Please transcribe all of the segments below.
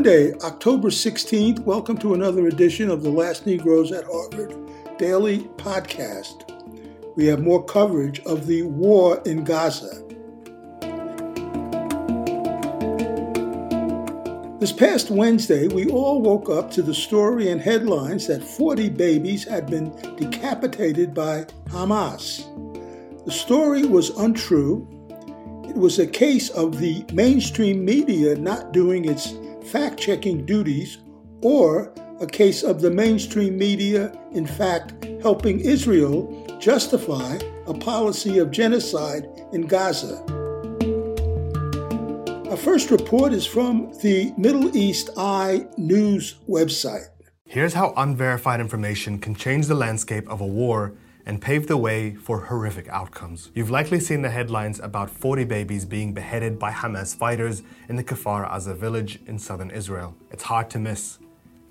Monday, October 16th, welcome to another edition of the Last Negroes at Harvard Daily Podcast. We have more coverage of the war in Gaza. This past Wednesday, we all woke up to the story and headlines that 40 babies had been decapitated by Hamas. The story was untrue. It was a case of the mainstream media not doing its fact checking duties or a case of the mainstream media, in fact, helping Israel justify a policy of genocide in Gaza. Our first report is from the Middle East Eye News website. Here's how unverified information can change the landscape of a war and pave the way for horrific outcomes. You've likely seen the headlines about 40 babies being beheaded by Hamas fighters in the Kfar Aza village in southern Israel. It's hard to miss.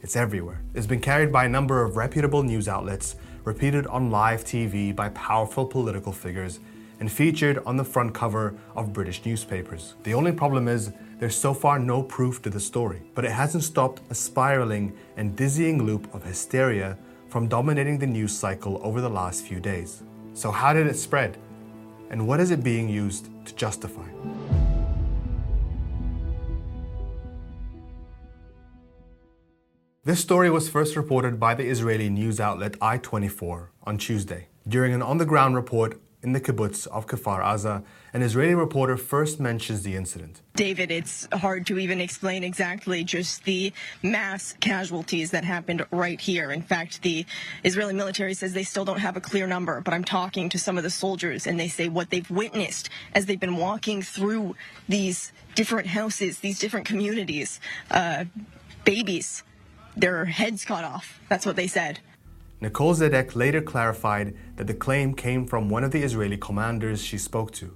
It's everywhere. It's been carried by a number of reputable news outlets, repeated on live TV by powerful political figures, and featured on the front cover of British newspapers. The only problem is there's so far no proof to the story, but it hasn't stopped a spiraling and dizzying loop of hysteria from dominating the news cycle over the last few days. So, how did it spread? And what is it being used to justify? This story was first reported by the Israeli news outlet I24 on Tuesday during an on the ground report in the kibbutz of Kfar Aza, an Israeli reporter first mentions the incident. David, it's hard to even explain exactly just the mass casualties that happened right here. In fact, the Israeli military says they still don't have a clear number, but I'm talking to some of the soldiers and they say what they've witnessed as they've been walking through these different houses, these different communities, uh, babies, their heads cut off. That's what they said. Nicole Zedeck later clarified that the claim came from one of the Israeli commanders she spoke to.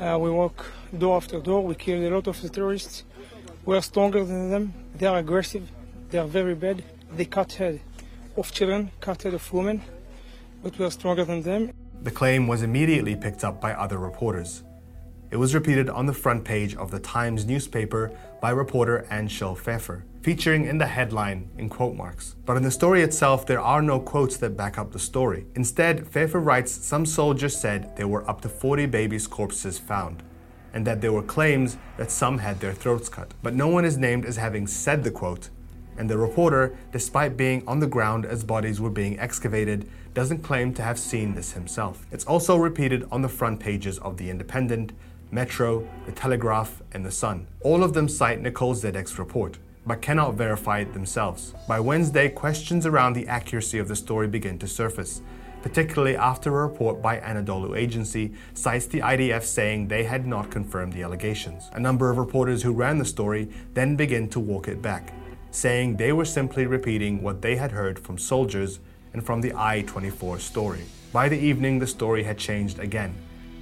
Uh, we walk door after door. We killed a lot of the terrorists. We are stronger than them. They are aggressive. They are very bad. They cut head of children, cut head of women, but we are stronger than them. The claim was immediately picked up by other reporters. It was repeated on the front page of the Times newspaper by reporter Anshel Pfeffer, featuring in the headline in quote marks. But in the story itself, there are no quotes that back up the story. Instead, Pfeffer writes some soldiers said there were up to 40 babies' corpses found, and that there were claims that some had their throats cut. But no one is named as having said the quote, and the reporter, despite being on the ground as bodies were being excavated, doesn't claim to have seen this himself. It's also repeated on the front pages of The Independent, Metro, The Telegraph, and The Sun. All of them cite Nicole Zedeck's report, but cannot verify it themselves. By Wednesday, questions around the accuracy of the story begin to surface, particularly after a report by Anadolu Agency cites the IDF saying they had not confirmed the allegations. A number of reporters who ran the story then begin to walk it back, saying they were simply repeating what they had heard from soldiers and from the I 24 story. By the evening, the story had changed again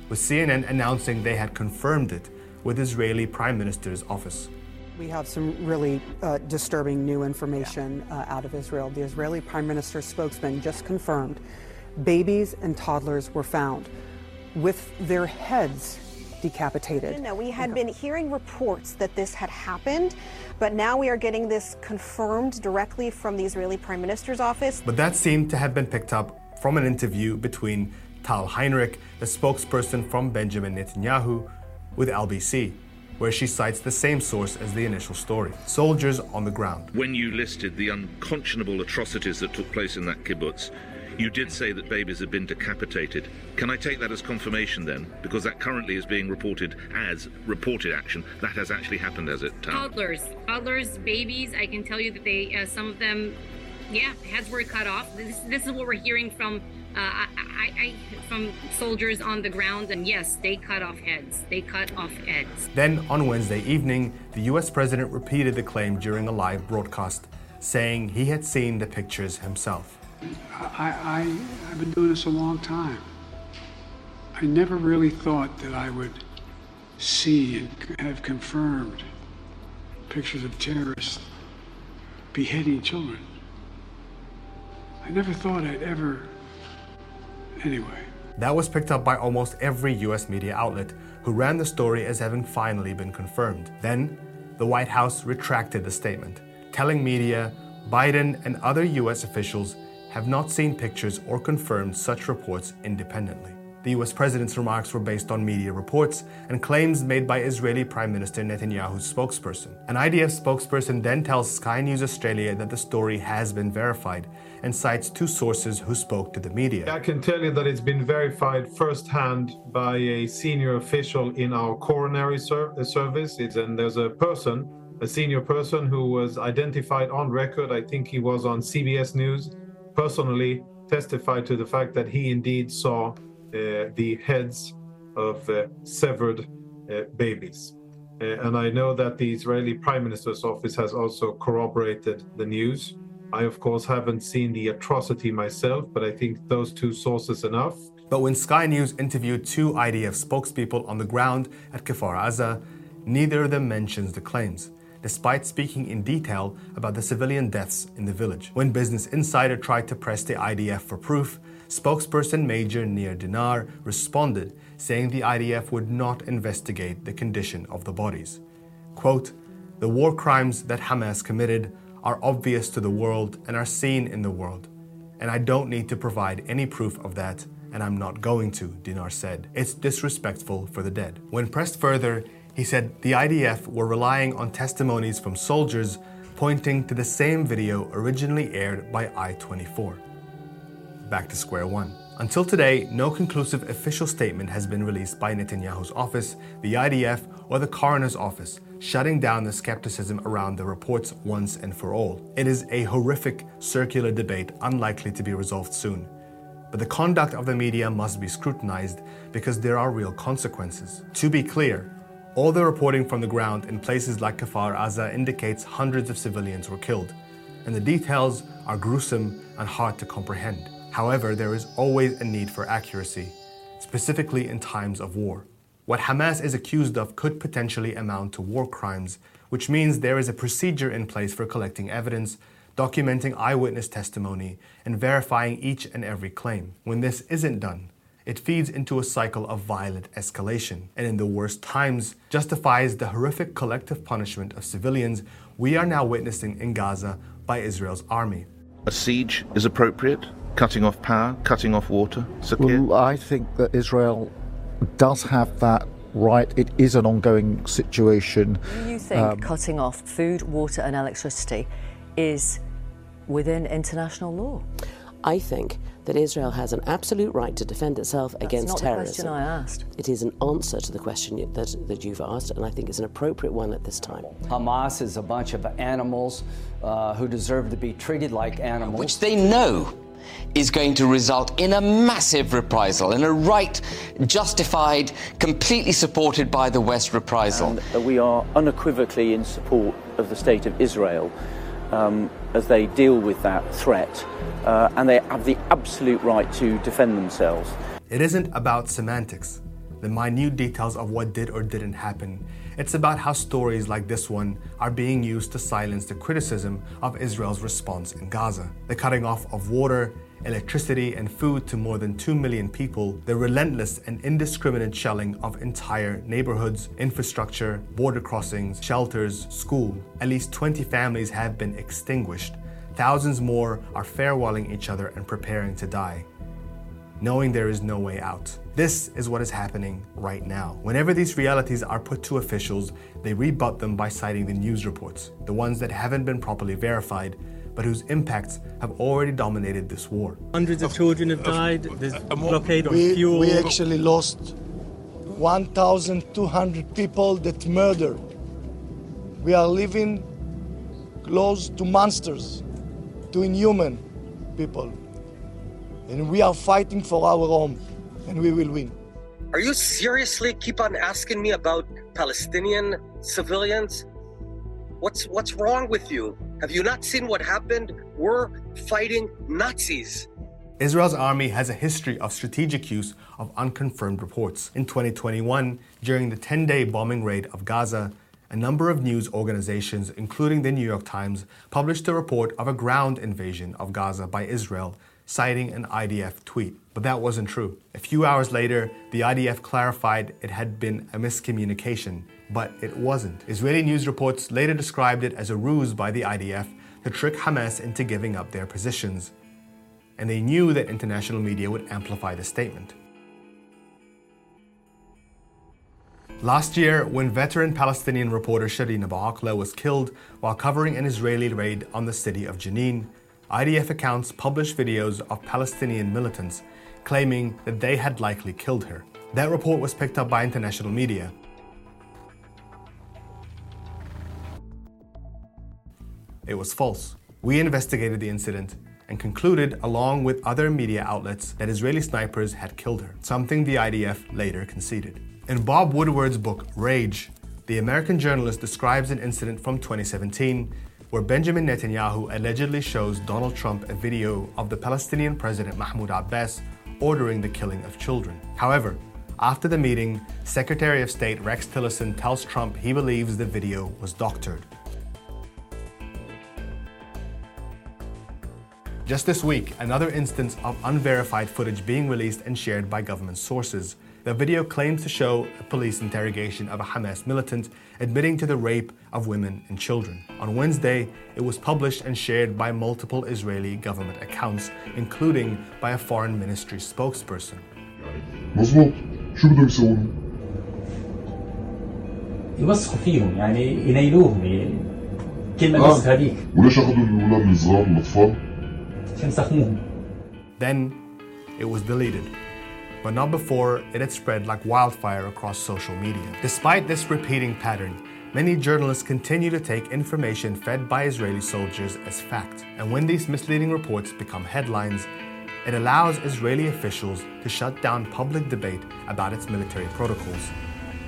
with CNN announcing they had confirmed it with Israeli Prime Minister's office. We have some really uh, disturbing new information uh, out of Israel. The Israeli Prime Minister's spokesman just confirmed babies and toddlers were found with their heads decapitated. No, we had been hearing reports that this had happened, but now we are getting this confirmed directly from the Israeli Prime Minister's office. But that seemed to have been picked up from an interview between Tal Heinrich, the spokesperson from Benjamin Netanyahu, with LBC, where she cites the same source as the initial story soldiers on the ground. When you listed the unconscionable atrocities that took place in that kibbutz, you did say that babies had been decapitated. Can I take that as confirmation then? Because that currently is being reported as reported action. That has actually happened, has it? Tam? Toddlers, toddlers, babies. I can tell you that they, uh, some of them, yeah, heads were cut off. This, this is what we're hearing from uh, I, I, from soldiers on the ground, and yes, they cut off heads. They cut off heads. Then on Wednesday evening, the US president repeated the claim during a live broadcast, saying he had seen the pictures himself. I, I, I've been doing this a long time. I never really thought that I would see and have confirmed pictures of terrorists beheading children. I never thought I'd ever Anyway. That was picked up by almost every US media outlet who ran the story as having finally been confirmed. Then, the White House retracted the statement, telling media Biden and other U.S. officials have not seen pictures or confirmed such reports independently. The US president's remarks were based on media reports and claims made by Israeli Prime Minister Netanyahu's spokesperson. An IDF spokesperson then tells Sky News Australia that the story has been verified and cites two sources who spoke to the media. I can tell you that it's been verified firsthand by a senior official in our coronary ser- uh, service. It's, and there's a person, a senior person who was identified on record. I think he was on CBS News, personally testified to the fact that he indeed saw the heads of uh, severed uh, babies. and I know that the Israeli Prime Minister's office has also corroborated the news. I, of course, haven't seen the atrocity myself, but I think those two sources enough. But when Sky News interviewed two IDF spokespeople on the ground at Kfar Aza, neither of them mentions the claims, despite speaking in detail about the civilian deaths in the village. When Business Insider tried to press the IDF for proof, Spokesperson Major Nir Dinar responded, saying the IDF would not investigate the condition of the bodies. Quote, the war crimes that Hamas committed are obvious to the world and are seen in the world. And I don't need to provide any proof of that, and I'm not going to, Dinar said. It's disrespectful for the dead. When pressed further, he said the IDF were relying on testimonies from soldiers pointing to the same video originally aired by I 24 back to square one. Until today, no conclusive official statement has been released by Netanyahu's office, the IDF, or the coroner's office, shutting down the skepticism around the reports once and for all. It is a horrific circular debate unlikely to be resolved soon. But the conduct of the media must be scrutinized because there are real consequences. To be clear, all the reporting from the ground in places like Kfar Aza indicates hundreds of civilians were killed, and the details are gruesome and hard to comprehend. However, there is always a need for accuracy, specifically in times of war. What Hamas is accused of could potentially amount to war crimes, which means there is a procedure in place for collecting evidence, documenting eyewitness testimony, and verifying each and every claim. When this isn't done, it feeds into a cycle of violent escalation, and in the worst times, justifies the horrific collective punishment of civilians we are now witnessing in Gaza by Israel's army. A siege is appropriate? cutting off power, cutting off water? Well, I think that Israel does have that right. It is an ongoing situation. Do you think um, cutting off food, water, and electricity is within international law? I think that Israel has an absolute right to defend itself That's against not terrorism. The question I asked. It is an answer to the question that, that you've asked, and I think it's an appropriate one at this time. Hamas is a bunch of animals uh, who deserve to be treated like animals. Which they know is going to result in a massive reprisal, in a right justified, completely supported by the West reprisal. And we are unequivocally in support of the state of Israel um, as they deal with that threat, uh, and they have the absolute right to defend themselves. It isn't about semantics, the minute details of what did or didn't happen. It's about how stories like this one are being used to silence the criticism of Israel's response in Gaza. The cutting off of water, electricity, and food to more than 2 million people, the relentless and indiscriminate shelling of entire neighborhoods, infrastructure, border crossings, shelters, school. At least 20 families have been extinguished. Thousands more are farewelling each other and preparing to die knowing there is no way out. This is what is happening right now. Whenever these realities are put to officials, they rebut them by citing the news reports, the ones that haven't been properly verified, but whose impacts have already dominated this war. Hundreds of children have died, there's uh, uh, a blockade on we, fuel. We actually lost 1,200 people that murdered. We are living close to monsters, to inhuman people and we are fighting for our home, and we will win. Are you seriously keep on asking me about Palestinian civilians? What's what's wrong with you? Have you not seen what happened? We're fighting Nazis. Israel's army has a history of strategic use of unconfirmed reports. In 2021, during the 10 day bombing raid of Gaza, a number of news organizations, including the New York Times, published a report of a ground invasion of Gaza by Israel citing an IDF tweet. But that wasn't true. A few hours later, the IDF clarified it had been a miscommunication, But it wasn't. Israeli news reports later described it as a ruse by the IDF to trick Hamas into giving up their positions. And they knew that international media would amplify the statement. Last year, when veteran Palestinian reporter Shireen Abu was killed while covering an Israeli raid on the city of Jenin, IDF accounts published videos of Palestinian militants claiming that they had likely killed her. That report was picked up by international media. It was false. We investigated the incident and concluded, along with other media outlets, that Israeli snipers had killed her, something the IDF later conceded. In Bob Woodward's book, Rage, the American journalist describes an incident from 2017 where Benjamin Netanyahu allegedly shows Donald Trump a video of the Palestinian president Mahmoud Abbas ordering the killing of children. However, after the meeting, Secretary of State Rex Tillerson tells Trump he believes the video was doctored. Just this week, another instance of unverified footage being released and shared by government sources. The video claims to show a police interrogation of a Hamas militant admitting to the rape of women and children. On Wednesday, it was published and shared by multiple Israeli government accounts, including by a foreign ministry spokesperson. مظبوط شو بدهم يسوون؟ يوسخوا فيهم يعني ينيلوهم يعني كلمة آه. الوسخ هذيك وليش اخذوا الاولاد الصغار الاطفال؟ then it was deleted, but not before it had spread like wildfire across social media. Despite this repeating pattern, many journalists continue to take information fed by Israeli soldiers as fact. And when these misleading reports become headlines, it allows Israeli officials to shut down public debate about its military protocols,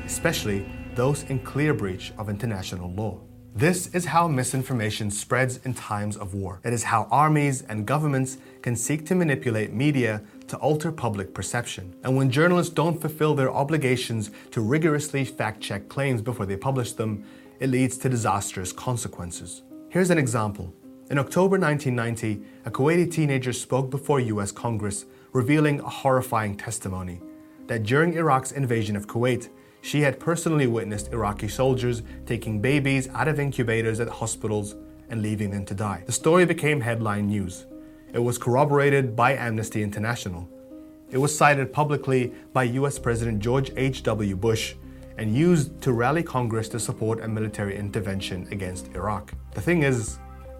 especially those in clear breach of international law. This is how misinformation spreads in times of war. It is how armies and governments can seek to manipulate media to alter public perception. And when journalists don't fulfill their obligations to rigorously fact check claims before they publish them, it leads to disastrous consequences. Here's an example. In October 1990, a Kuwaiti teenager spoke before US Congress, revealing a horrifying testimony that during Iraq's invasion of Kuwait, she had personally witnessed Iraqi soldiers taking babies out of incubators at hospitals and leaving them to die. The story became headline news. It was corroborated by Amnesty International. It was cited publicly by US President George H.W. Bush and used to rally Congress to support a military intervention against Iraq. The thing is,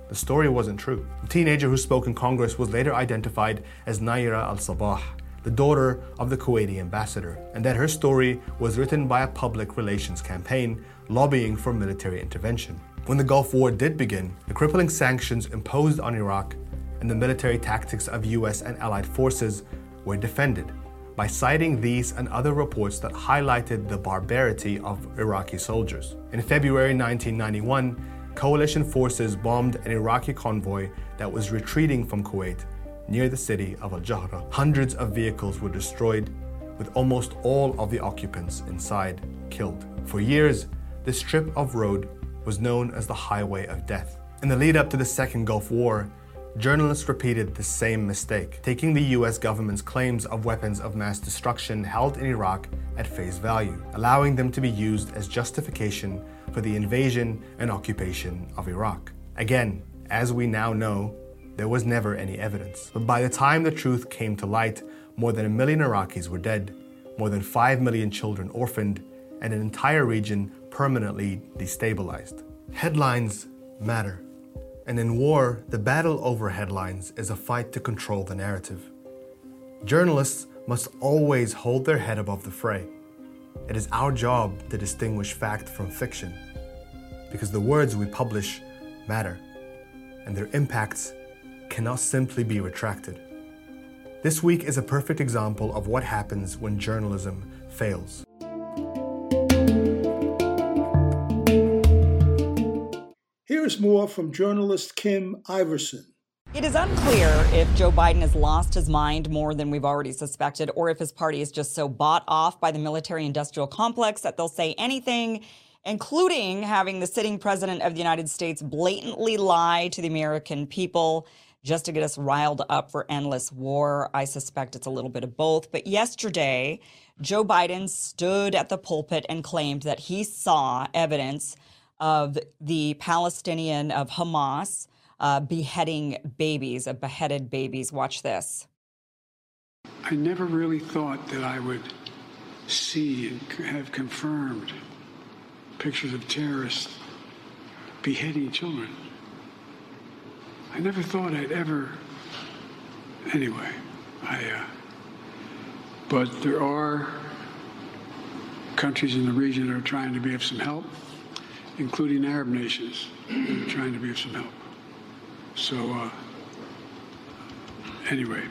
the story wasn't true. The teenager who spoke in Congress was later identified as Nayirah al Sabah, the daughter of the Kuwaiti ambassador, and that her story was written by a public relations campaign lobbying for military intervention. When the Gulf War did begin, the crippling sanctions imposed on Iraq and the military tactics of US and allied forces were defended by citing these and other reports that highlighted the barbarity of Iraqi soldiers. In February 1991, coalition forces bombed an Iraqi convoy that was retreating from Kuwait near the city of Al Jahra. Hundreds of vehicles were destroyed, with almost all of the occupants inside killed. For years, this strip of road was known as the Highway of Death. In the lead up to the Second Gulf War, journalists repeated the same mistake, taking the US government's claims of weapons of mass destruction held in Iraq at face value, allowing them to be used as justification for the invasion and occupation of Iraq. Again, as we now know, there was never any evidence. But by the time the truth came to light, more than a million Iraqis were dead, more than 5 million children orphaned, and an entire region permanently destabilized. Headlines matter. And in war, the battle over headlines is a fight to control the narrative. Journalists must always hold their head above the fray. It is our job to distinguish fact from fiction, because the words we publish matter, and their impacts cannot simply be retracted. This week is a perfect example of what happens when journalism fails. Here's more from journalist Kim Iverson. It is unclear if Joe Biden has lost his mind more than we've already suspected, or if his party is just so bought off by the military industrial complex that they'll say anything, including having the sitting president of the United States blatantly lie to the American people just to get us riled up for endless war. I suspect it's a little bit of both. But yesterday, Joe Biden stood at the pulpit and claimed that he saw evidence of the Palestinian of Hamas uh, beheading babies, of beheaded babies. Watch this. I never really thought that I would see and have confirmed pictures of terrorists beheading children. I never thought I'd ever. Anyway, I. Uh, but there are countries in the region that are trying to be of some help, including Arab nations that are trying to be of some help. So, uh, anyway.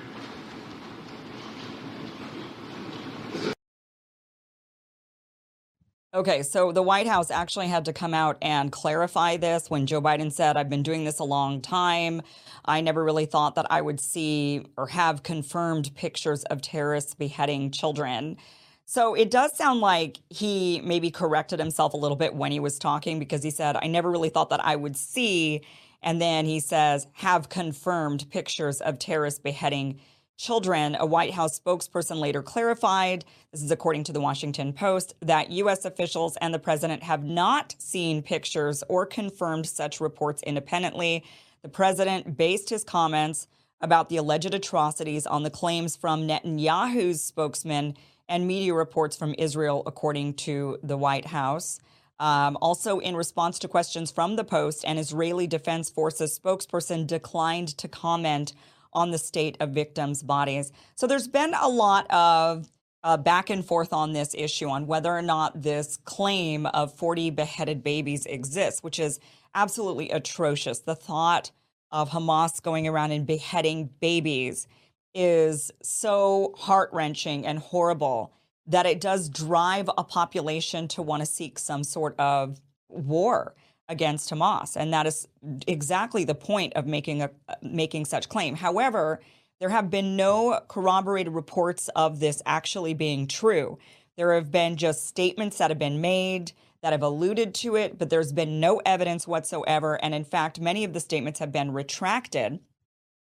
Okay, so the White House actually had to come out and clarify this when Joe Biden said, I've been doing this a long time. I never really thought that I would see or have confirmed pictures of terrorists beheading children. So it does sound like he maybe corrected himself a little bit when he was talking because he said, I never really thought that I would see and then he says, have confirmed pictures of terrorists beheading children. A White House spokesperson later clarified, this is according to the Washington Post, that U.S. officials and the president have not seen pictures or confirmed such reports independently. The president based his comments about the alleged atrocities on the claims from Netanyahu's spokesman and media reports from Israel, according to the White House. Um, also, in response to questions from the Post, an Israeli Defense Forces spokesperson declined to comment on the state of victims' bodies. So there's been a lot of uh, back and forth on this issue on whether or not this claim of 40 beheaded babies exists, which is absolutely atrocious. The thought of Hamas going around and beheading babies is so heart wrenching and horrible that it does drive a population to want to seek some sort of war against Hamas, and that is exactly the point of making a making such claim. However, there have been no corroborated reports of this actually being true. There have been just statements that have been made that have alluded to it, but there's been no evidence whatsoever. And in fact, many of the statements have been retracted.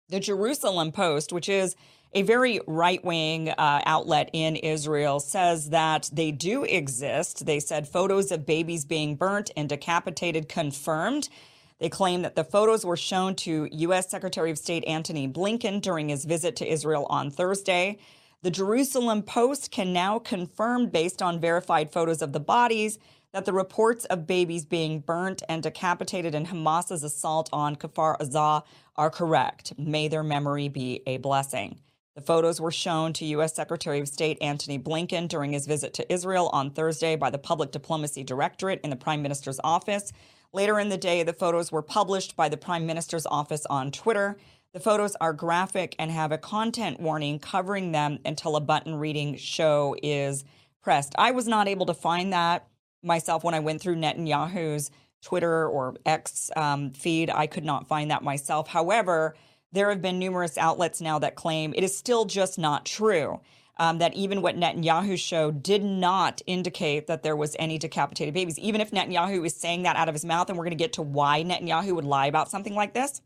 The Jerusalem Post, which is a very right wing uh, outlet in Israel says that they do exist. They said photos of babies being burnt and decapitated confirmed. They claim that the photos were shown to U.S. Secretary of State Antony Blinken during his visit to Israel on Thursday. The Jerusalem Post can now confirm, based on verified photos of the bodies, that the reports of babies being burnt and decapitated in Hamas's assault on Kfar Aza are correct. May their memory be a blessing. The photos were shown to U.S. Secretary of State Antony Blinken during his visit to Israel on Thursday by the Public Diplomacy Directorate in the Prime Minister's office. Later in the day, the photos were published by the Prime Minister's office on Twitter. The photos are graphic and have a content warning covering them until a button reading show is pressed. I was not able to find that myself when I went through Netanyahu's Twitter or X um, feed. I could not find that myself. However, there have been numerous outlets now that claim it is still just not true. Um, that even what Netanyahu showed did not indicate that there was any decapitated babies. Even if Netanyahu is saying that out of his mouth, and we're going to get to why Netanyahu would lie about something like this,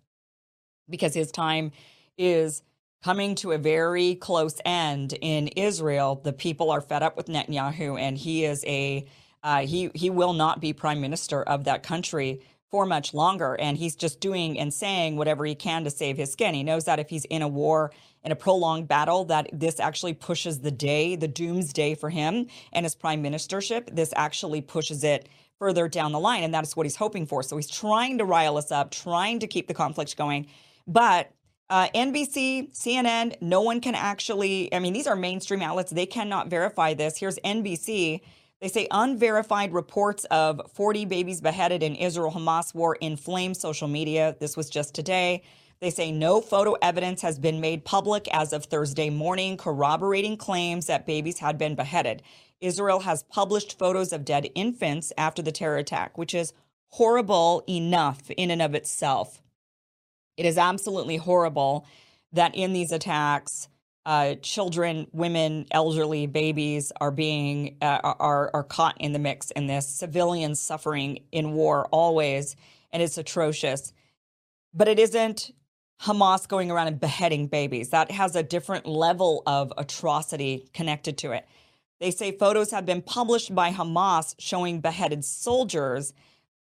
because his time is coming to a very close end in Israel. The people are fed up with Netanyahu, and he is a uh, he he will not be prime minister of that country for much longer. And he's just doing and saying whatever he can to save his skin. He knows that if he's in a war, in a prolonged battle, that this actually pushes the day, the doomsday for him and his prime ministership. This actually pushes it further down the line. And that's what he's hoping for. So he's trying to rile us up, trying to keep the conflict going. But uh, NBC, CNN, no one can actually, I mean, these are mainstream outlets. They cannot verify this. Here's NBC they say unverified reports of 40 babies beheaded in Israel Hamas war inflame social media. This was just today. They say no photo evidence has been made public as of Thursday morning, corroborating claims that babies had been beheaded. Israel has published photos of dead infants after the terror attack, which is horrible enough in and of itself. It is absolutely horrible that in these attacks, uh, children, women, elderly, babies are being uh, are are caught in the mix in this. Civilians suffering in war always, and it's atrocious. But it isn't Hamas going around and beheading babies. That has a different level of atrocity connected to it. They say photos have been published by Hamas showing beheaded soldiers.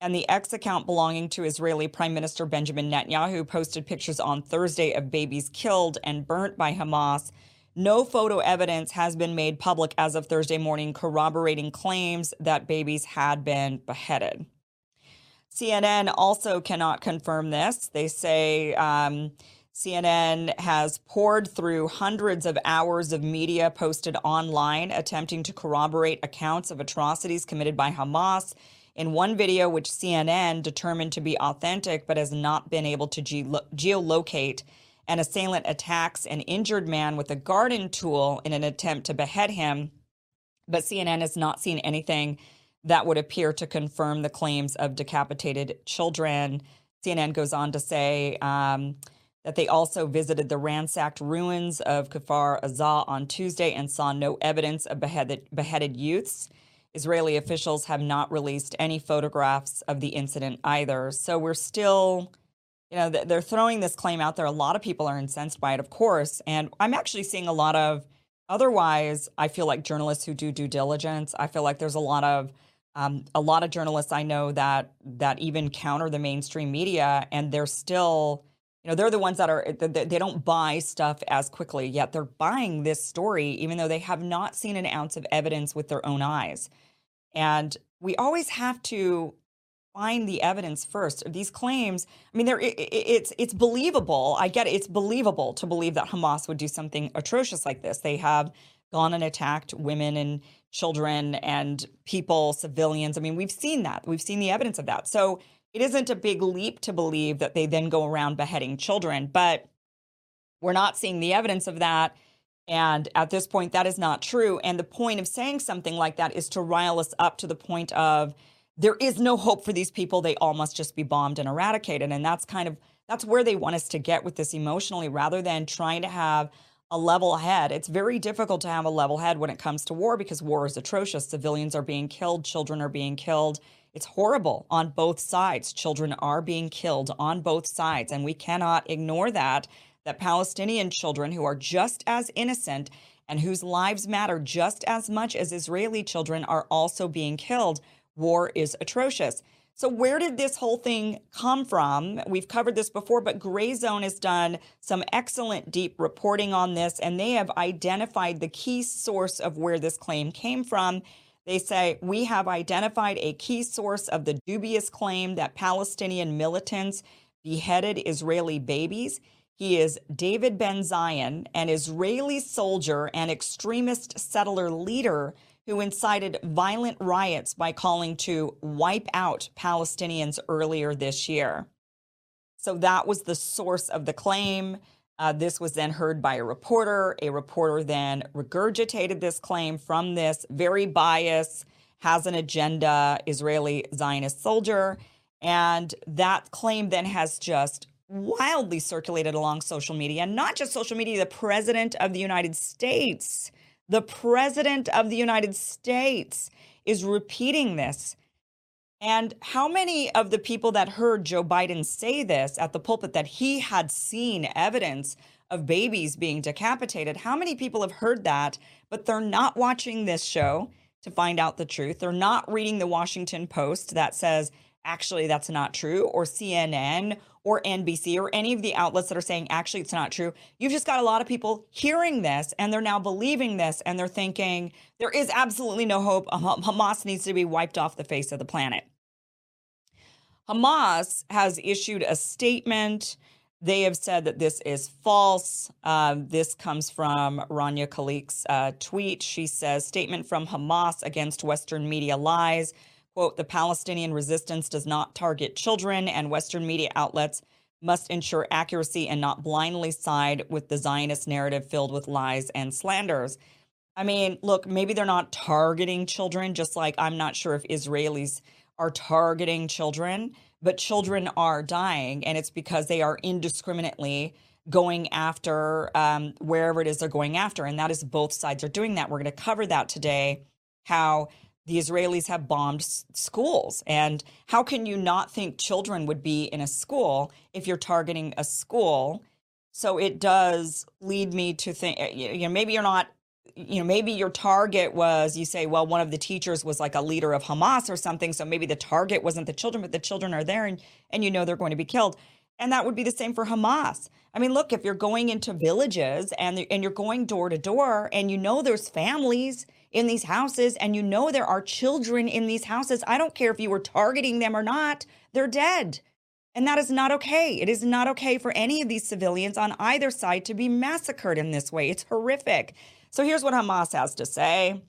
And the X account belonging to Israeli Prime Minister Benjamin Netanyahu posted pictures on Thursday of babies killed and burnt by Hamas. No photo evidence has been made public as of Thursday morning, corroborating claims that babies had been beheaded. CNN also cannot confirm this. They say um, CNN has pored through hundreds of hours of media posted online attempting to corroborate accounts of atrocities committed by Hamas. In one video, which CNN determined to be authentic but has not been able to ge- geolocate, an assailant attacks an injured man with a garden tool in an attempt to behead him. But CNN has not seen anything that would appear to confirm the claims of decapitated children. CNN goes on to say, um, that they also visited the ransacked ruins of Kfar Aza on Tuesday and saw no evidence of beheaded, beheaded youths. Israeli officials have not released any photographs of the incident either. So we're still, you know, they're throwing this claim out there. A lot of people are incensed by it, of course. And I'm actually seeing a lot of, otherwise, I feel like journalists who do due diligence, I feel like there's a lot of, um, a lot of journalists I know that that even counter the mainstream media, and they're still you know they're the ones that are eh, they don't buy stuff as quickly yet they're buying this story even though they have not seen an ounce of evidence with their own eyes. And we always have to find the evidence first. These claims i mean they're it, it's it's believable i get it it's believable to believe that hamas would do something atrocious like this. They have gone and attacked women and children and people civilians. I mean we've seen that we've seen the evidence of that. So it isn't a big leap to believe that they then go around beheading children, but we're not seeing the evidence of that. And at this point, that is not true. And the point of saying something like that is to rile us up to the point of there is no hope for these people. They all must just be bombed and eradicated. And that's kind of that's where they want us to get with this emotionally rather than trying to have a level head. It's very difficult to have a level head when it comes to war because war is atrocious. Civilians are being killed, children are being killed. It's horrible on both sides. Children are being killed on both sides, and we cannot ignore that. That Palestinian children who are just as innocent and whose lives matter just as much as Israeli children are also being killed. War is atrocious. So, where did this whole thing come from? We've covered this before, but Grayzone has done some excellent deep reporting on this, and they have identified the key source of where this claim came from. They say, We have identified a key source of the dubious claim that Palestinian militants beheaded Israeli babies. He is David Ben Zion, an Israeli soldier and extremist settler leader who incited violent riots by calling to wipe out Palestinians earlier this year. So that was the source of the claim. Uh, this was then heard by a reporter. A reporter then regurgitated this claim from this very biased, has an agenda Israeli Zionist soldier. And that claim then has just wildly circulated along social media, and not just social media, the president of the United States. The president of the United States is repeating this and how many of the people that heard Joe Biden say this at the pulpit that he had seen evidence of babies being decapitated, how many people have heard that, but they're not watching this show to find out the truth? They're not reading the Washington Post that says, actually, that's not true, or CNN or NBC or any of the outlets that are saying, actually, it's not true. You've just got a lot of people hearing this and they're now believing this and they're thinking, there is absolutely no hope. Hamas needs to be wiped off the face of the planet. Hamas has issued a statement. They have said that this is false. Um, this comes from Rania Khalek's uh, tweet. She says, statement from Hamas against Western media lies. Quote, the Palestinian resistance does not target children, and Western media outlets must ensure accuracy and not blindly side with the Zionist narrative filled with lies and slanders. I mean, look, maybe they're not targeting children, just like I'm not sure if Israelis are targeting children, but children are dying, and it's because they are indiscriminately going after um, wherever it is they're going after. And that is both sides are doing that. We're going to cover that today how the Israelis have bombed s- schools. And how can you not think children would be in a school if you're targeting a school? So it does lead me to think, uh, you know, maybe you're not, you know, maybe your target was, you say, well, one of the teachers was like a leader of Hamas or something. So maybe the target wasn't the children, but the children are there and, and you know they're going to be killed. And that would be the same for Hamas. I mean, look, if you're going into villages and, and you're going door to door and you know there's families in these houses and you know there are children in these houses, I don't care if you were targeting them or not, they're dead. And that is not okay. It is not okay for any of these civilians on either side to be massacred in this way. It's horrific. So here's what Hamas has to say.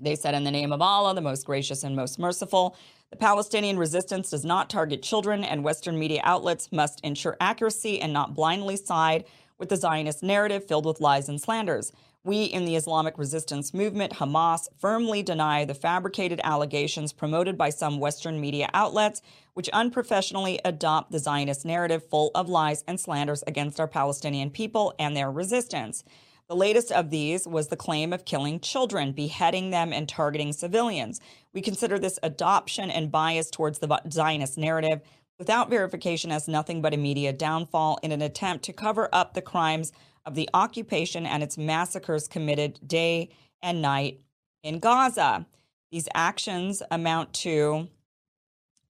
They said, in the name of Allah, the most gracious and most merciful, the Palestinian resistance does not target children, and Western media outlets must ensure accuracy and not blindly side with the Zionist narrative filled with lies and slanders. We in the Islamic resistance movement, Hamas, firmly deny the fabricated allegations promoted by some Western media outlets, which unprofessionally adopt the Zionist narrative full of lies and slanders against our Palestinian people and their resistance. The latest of these was the claim of killing children, beheading them, and targeting civilians. We consider this adoption and bias towards the Zionist narrative without verification as nothing but a media downfall in an attempt to cover up the crimes of the occupation and its massacres committed day and night in Gaza. These actions amount to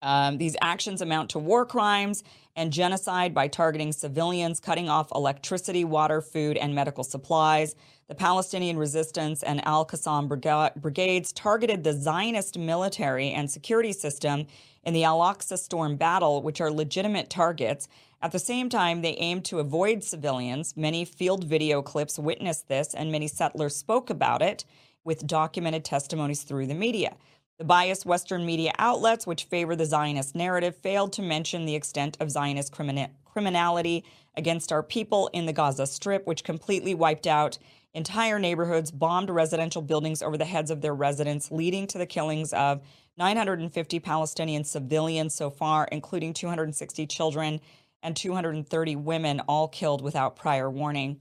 um, these actions amount to war crimes and genocide by targeting civilians, cutting off electricity, water, food, and medical supplies. The Palestinian Resistance and Al Qassam brigades targeted the Zionist military and security system in the Al Aqsa Storm battle, which are legitimate targets. At the same time, they aimed to avoid civilians. Many field video clips witnessed this, and many settlers spoke about it with documented testimonies through the media. The biased Western media outlets, which favor the Zionist narrative, failed to mention the extent of Zionist crimin- criminality against our people in the Gaza Strip, which completely wiped out entire neighborhoods, bombed residential buildings over the heads of their residents, leading to the killings of 950 Palestinian civilians so far, including 260 children and 230 women, all killed without prior warning.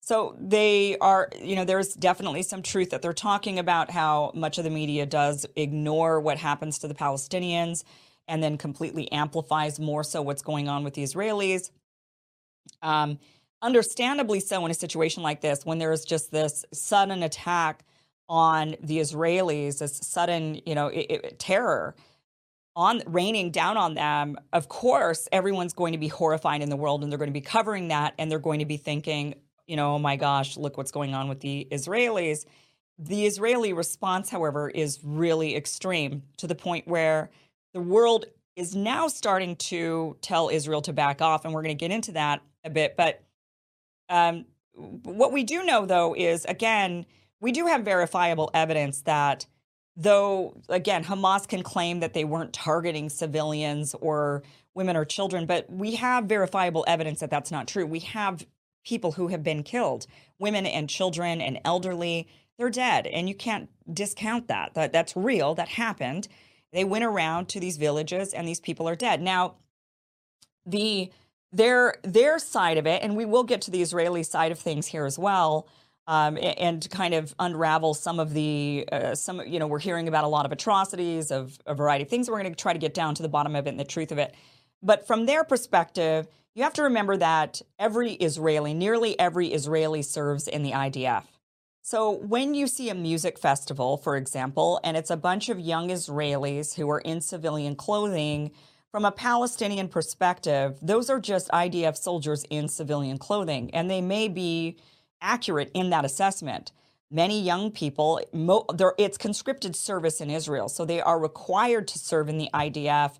So they are, you know, there's definitely some truth that they're talking about how much of the media does ignore what happens to the Palestinians and then completely amplifies more so what's going on with the Israelis. Um, understandably so in a situation like this, when there is just this sudden attack on the Israelis, this sudden, you know, it, it, terror on raining down on them, of course, everyone's going to be horrified in the world and they're going to be covering that and they're going to be thinking, you know, oh my gosh, look what's going on with the Israelis. The Israeli response, however, is really extreme to the point where the world is now starting to tell Israel to back off. And we're going to get into that a bit. But um, what we do know, though, is again, we do have verifiable evidence that though, again, Hamas can claim that they weren't targeting civilians or women or children, but we have verifiable evidence that that's not true. We have people who have been killed, women and children and elderly, they're dead. And you can't discount that. that that's real. That happened. They went around to these villages and these people are dead. Now, the their their side of it, and we will get to the Israeli side of things here as well. Um, and kind of unravel some of the uh, some you know we're hearing about a lot of atrocities of a variety of things we're going to try to get down to the bottom of it and the truth of it but from their perspective you have to remember that every Israeli, nearly every Israeli serves in the IDF. So when you see a music festival, for example, and it's a bunch of young Israelis who are in civilian clothing, from a Palestinian perspective, those are just IDF soldiers in civilian clothing, and they may be accurate in that assessment. Many young people, it's conscripted service in Israel, so they are required to serve in the IDF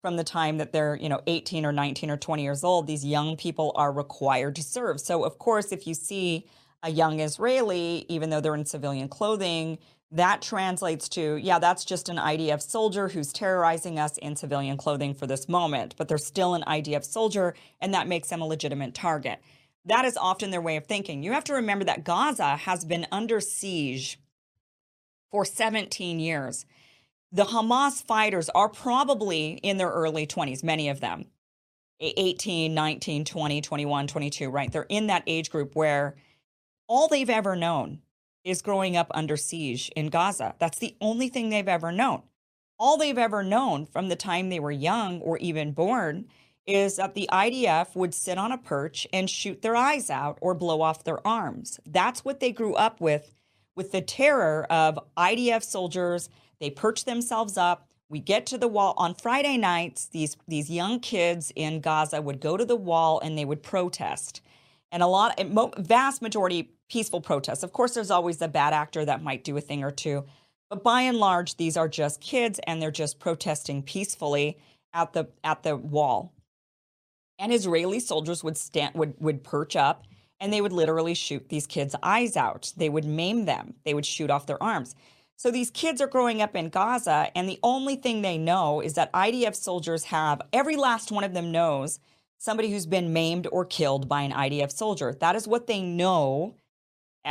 from the time that they're, you know, 18 or 19 or 20 years old, these young people are required to serve. So, of course, if you see a young Israeli, even though they're in civilian clothing, that translates to, yeah, that's just an IDF soldier who's terrorizing us in civilian clothing for this moment, but they're still an IDF soldier, and that makes them a legitimate target. That is often their way of thinking. You have to remember that Gaza has been under siege for 17 years the Hamas fighters are probably in their early 20s, many of them 18, 19, 20, 21, 22, right? They're in that age group where all they've ever known is growing up under siege in Gaza. That's the only thing they've ever known. All they've ever known from the time they were young or even born is that the IDF would sit on a perch and shoot their eyes out or blow off their arms. That's what they grew up with, with the terror of IDF soldiers. They perch themselves up. We get to the wall on Friday nights. These these young kids in Gaza would go to the wall and they would protest, and a lot, vast majority peaceful protests. Of course, there's always a bad actor that might do a thing or two, but by and large, these are just kids and they're just protesting peacefully at the at the wall and Israeli soldiers would stand would would perch up and they would literally shoot these kids' eyes out. They would maim them. They would shoot off their arms. So these kids are growing up in Gaza, and the only thing they know is that IDF soldiers have every last one of them knows somebody who's been maimed or killed by an IDF soldier. That is what they know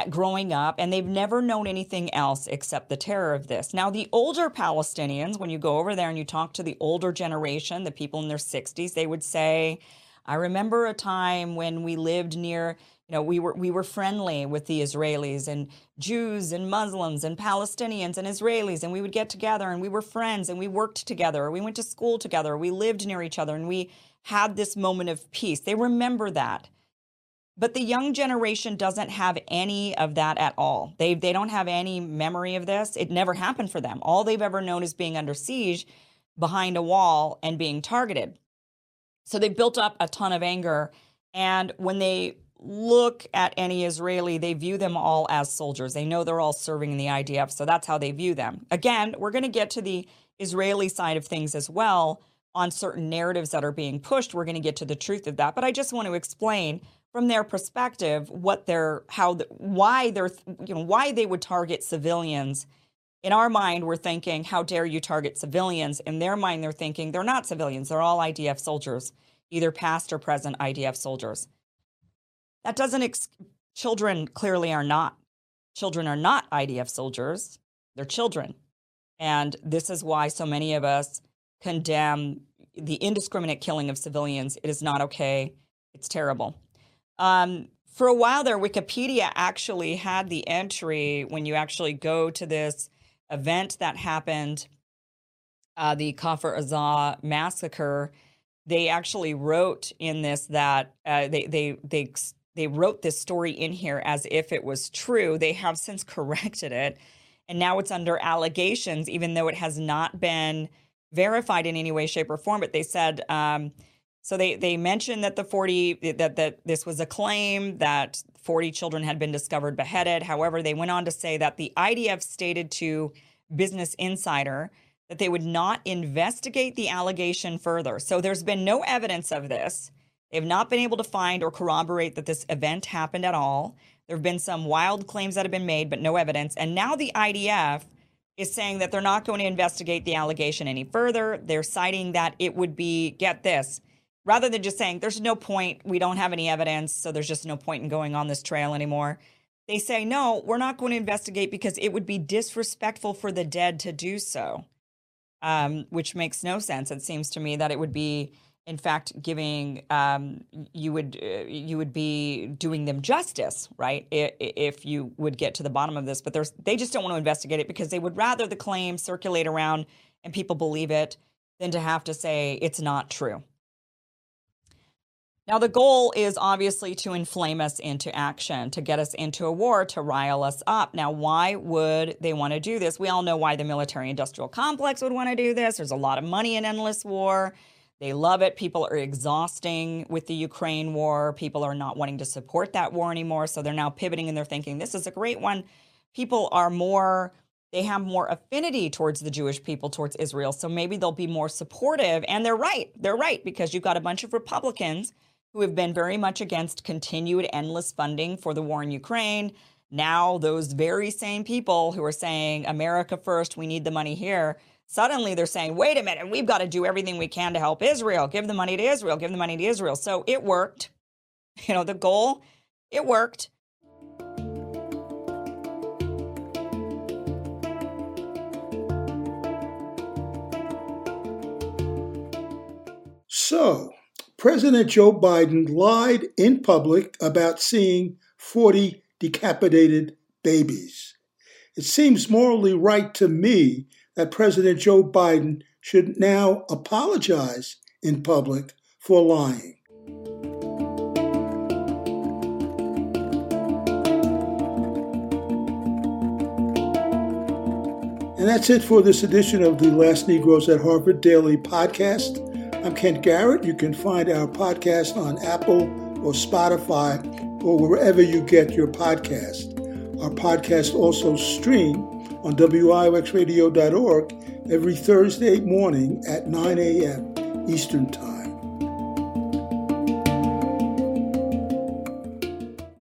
growing up, and they've never known anything else except the terror of this. Now, the older Palestinians, when you go over there and you talk to the older generation, the people in their 60s, they would say, I remember a time when we lived near you know we were we were friendly with the Israelis and Jews and Muslims and Palestinians and Israelis and we would get together and we were friends and we worked together we went to school together we lived near each other and we had this moment of peace they remember that but the young generation doesn't have any of that at all. They they don't have any memory of this. It never happened for them. All they've ever known is being under siege behind a wall and being targeted. So they built up a ton of anger and when they look at any Israeli, they view them all as soldiers. They know they're all serving in the IDF, so that's how they view them. Again, we're going to get to the Israeli side of things as well on certain narratives that are being pushed. We're going to get to the truth of that, but I just want to explain from their perspective what they're how the, why they're you know why they would target civilians. In our mind we're thinking how dare you target civilians? In their mind they're thinking they're not civilians they're all idf soldiers either past or present idf soldiers. That doesn't ex- children clearly are not children are not idf soldiers they're children. And this is why so many of us condemn the indiscriminate killing of civilians. It is not okay. It's terrible um, for a while there, Wikipedia actually had the entry when you actually go to this event that happened, uh, the Kfar Aza massacre. They actually wrote in this that uh, they they they they wrote this story in here as if it was true. They have since corrected it, and now it's under allegations, even though it has not been verified in any way, shape, or form. But they said. Um, so they they mentioned that the 40 that that this was a claim that 40 children had been discovered beheaded. However, they went on to say that the IDF stated to Business Insider that they would not investigate the allegation further. So there's been no evidence of this. They've not been able to find or corroborate that this event happened at all. There have been some wild claims that have been made, but no evidence. And now the IDF is saying that they're not going to investigate the allegation any further. They're citing that it would be, get this, rather than just saying there's no point, we don't have any evidence, so there's just no point in going on this trail anymore. They say, no, we're not going to investigate because it would be disrespectful for the dead to do so, um, which makes no sense. It seems to me that it would be, in fact, giving um, you would uh, you would be doing them justice, right? If, you would get to the bottom of this, but they just don't want to investigate it because they would rather the claim circulate around and people believe it than to have to say it's not true. Now, the goal is obviously to inflame us into action, to get us into a war, to rile us up. Now, why would they want to do this? We all know why the military industrial complex would want to do this. There's a lot of money in endless war. They love it. People are exhausting with the Ukraine war. People are not wanting to support that war anymore. So they're now pivoting and they're thinking, this is a great one. People are more, they have more affinity towards the Jewish people, towards Israel. So maybe they'll be more supportive. And they're right. They're right because you've got a bunch of Republicans who have been very much against continued endless funding for the war in Ukraine. Now, those very same people who are saying, America first, we need the money here, suddenly they're saying, wait a minute, we've got to do everything we can to help Israel. Give the money to Israel, give the money to Israel. So it worked. You know, the goal, it worked. So, President Joe Biden lied in public about seeing 40 decapitated babies. It seems morally right to me that President Joe Biden should now apologize in public for lying. And that's it for this edition of the Last Negroes at Harvard Daily podcast. I'm Kent Garrett. You can find our podcast on Apple or Spotify or wherever you get your podcast. Our podcast also stream on WIOXradio.org every Thursday morning at 9 a.m. Eastern Time.